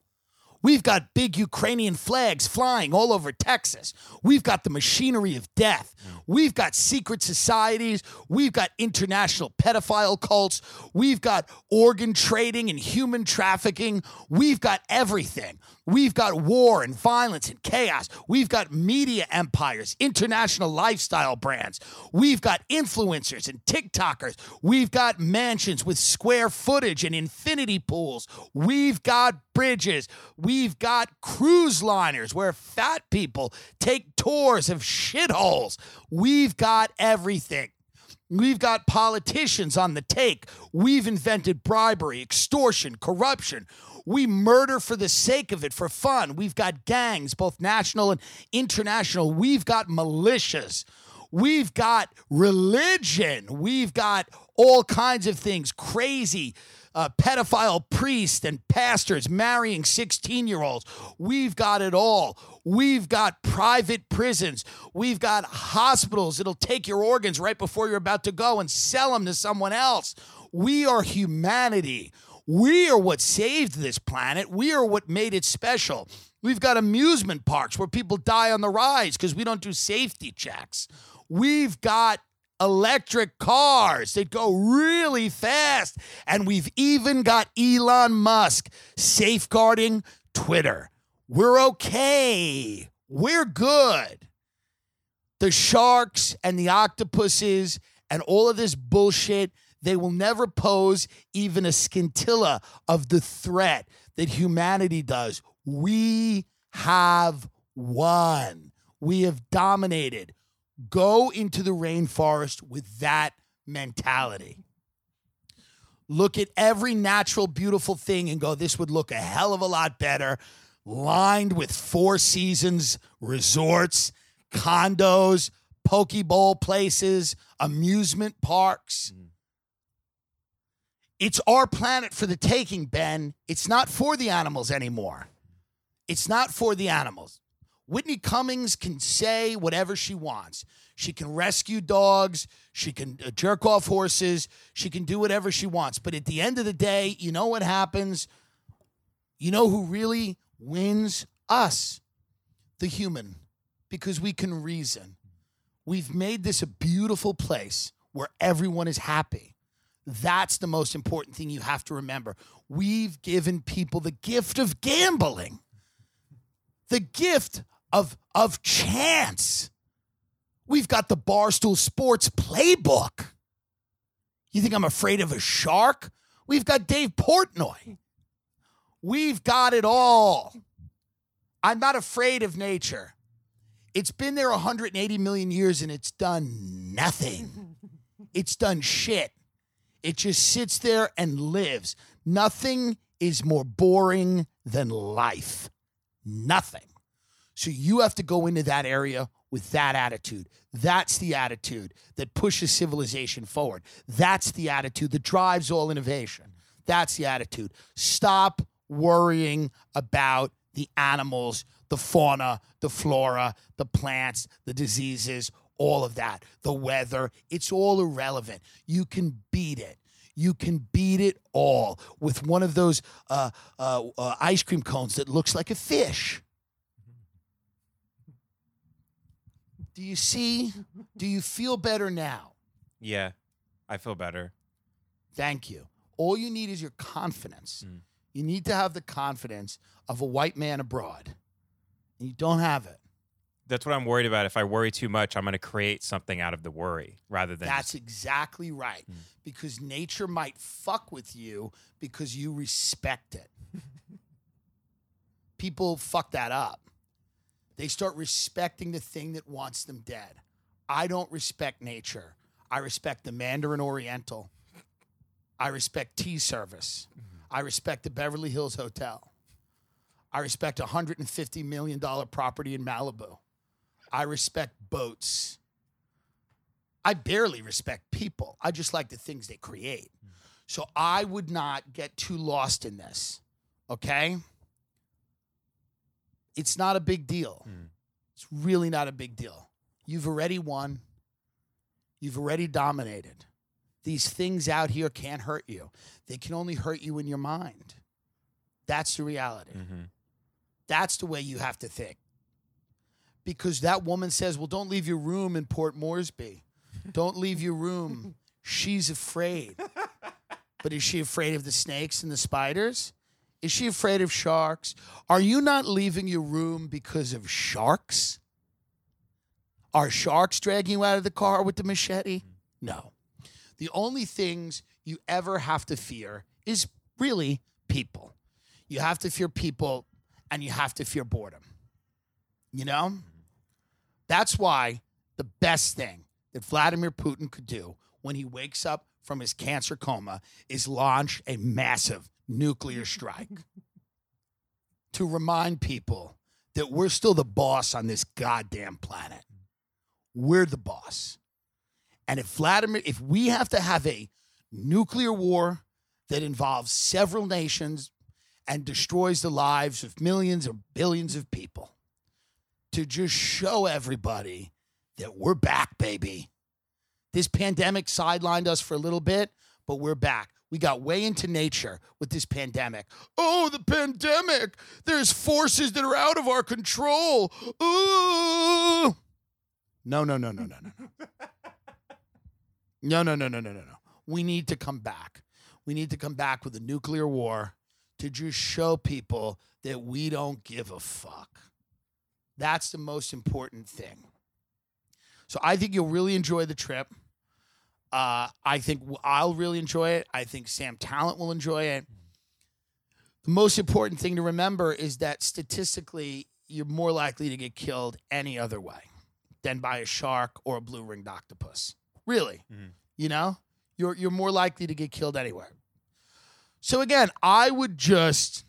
We've got big Ukrainian flags flying all over Texas. We've got the machinery of death. We've got secret societies. We've got international pedophile cults. We've got organ trading and human trafficking. We've got everything. We've got war and violence and chaos. We've got media empires, international lifestyle brands. We've got influencers and TikTokers. We've got mansions with square footage and infinity pools. We've got bridges. We've got cruise liners where fat people take tours of shitholes. We've got everything. We've got politicians on the take. We've invented bribery, extortion, corruption. We murder for the sake of it, for fun. We've got gangs, both national and international. We've got militias. We've got religion. We've got all kinds of things crazy. Uh, pedophile priests and pastors marrying 16 year olds. We've got it all. We've got private prisons. We've got hospitals that'll take your organs right before you're about to go and sell them to someone else. We are humanity. We are what saved this planet. We are what made it special. We've got amusement parks where people die on the rides because we don't do safety checks. We've got electric cars that go really fast. And we've even got Elon Musk safeguarding Twitter. We're okay. We're good. The sharks and the octopuses and all of this bullshit, they will never pose even a scintilla of the threat that humanity does. We have won. We have dominated. Go into the rainforest with that mentality. Look at every natural, beautiful thing and go, this would look a hell of a lot better, lined with Four Seasons resorts, condos, poke bowl places, amusement parks. Mm. It's our planet for the taking, Ben. It's not for the animals anymore. It's not for the animals. Whitney Cummings can say whatever she wants. She can rescue dogs. She can uh, jerk off horses. She can do whatever she wants. But at the end of the day, you know what happens? You know who really wins? Us, the human, because we can reason. We've made this a beautiful place where everyone is happy. That's the most important thing you have to remember. We've given people the gift of gambling, the gift of, of chance. We've got the Barstool Sports playbook. You think I'm afraid of a shark? We've got Dave Portnoy. We've got it all. I'm not afraid of nature. It's been there 180 million years and it's done nothing. It's done shit. It just sits there and lives. Nothing is more boring than life. Nothing. So you have to go into that area with that attitude. That's the attitude that pushes civilization forward. That's the attitude that drives all innovation. That's the attitude. Stop worrying about the animals, the fauna, the flora, the plants, the diseases, all of that, the weather. It's all irrelevant. You can beat it. You can beat it all with one of those uh, uh, uh, ice cream cones that looks like a fish. Do you see? Do you feel better now? yeah, I feel better. Thank you. All you need is your confidence. You need to have the confidence of a white man abroad. And you don't have it. That's what I'm worried about. If I worry too much, I'm going to create something out of the worry rather than That's exactly right. Hmm. Because nature might fuck with you because you respect it. People fuck that up. They start respecting the thing that wants them dead. I don't respect nature. I respect the Mandarin Oriental. I respect tea service. I respect the Beverly Hills Hotel. I respect a $150 million property in Malibu. I respect boats. I barely respect people. I just like the things they create. So I would not get too lost in this. Okay? It's not a big deal. Hmm. It's really not a big deal. You've already won. You've already dominated. These things out here can't hurt you. They can only hurt you in your mind. That's the reality. Mm-hmm. That's the way you have to think. Because that woman says, Well, don't leave your room in Port Moresby. Don't leave your room. She's afraid. But is she afraid of the snakes and the spiders? Is she afraid of sharks? Are you not leaving your room because of sharks? Are sharks dragging you out of the car with the machete? No. The only things you ever have to fear is really people. You have to fear people and you have to fear boredom. You know? That's why the best thing that Vladimir Putin could do when he wakes up from his cancer coma is launch a massive nuclear strike to remind people that we're still the boss on this goddamn planet. We're the boss. And if Vladimir, if we have to have a nuclear war that involves several nations and destroys the lives of millions or billions of people, to just show everybody that we're back, baby. This pandemic sidelined us for a little bit, but we're back. We got way into nature with this pandemic. Oh, the pandemic. There's forces that are out of our control. Ooh. No, no, no, no, no, no, no. No, no, no, no, no, no, no. We need to come back. We need to come back with a nuclear war to just show people that we don't give a fuck. That's the most important thing. So I think you'll really enjoy the trip. Uh, I think I'll really enjoy it. I think Sam Tallent will enjoy it. The most important thing to remember is that statistically, you're more likely to get killed any other way than by a shark or a blue ringed octopus. Really, you know, you're you're more likely to get killed anywhere. So again, I would just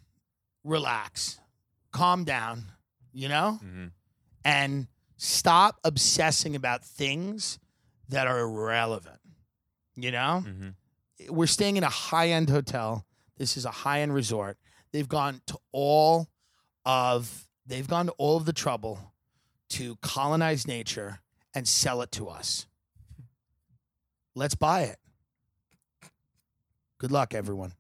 relax, calm down, you know, mm-hmm. and stop obsessing about things that are irrelevant. You know, mm-hmm. we're staying in a high end hotel. This is a high end resort. They've gone to all of they've gone to all of the trouble to colonize nature and sell it to us. Let's buy it. Good luck, everyone.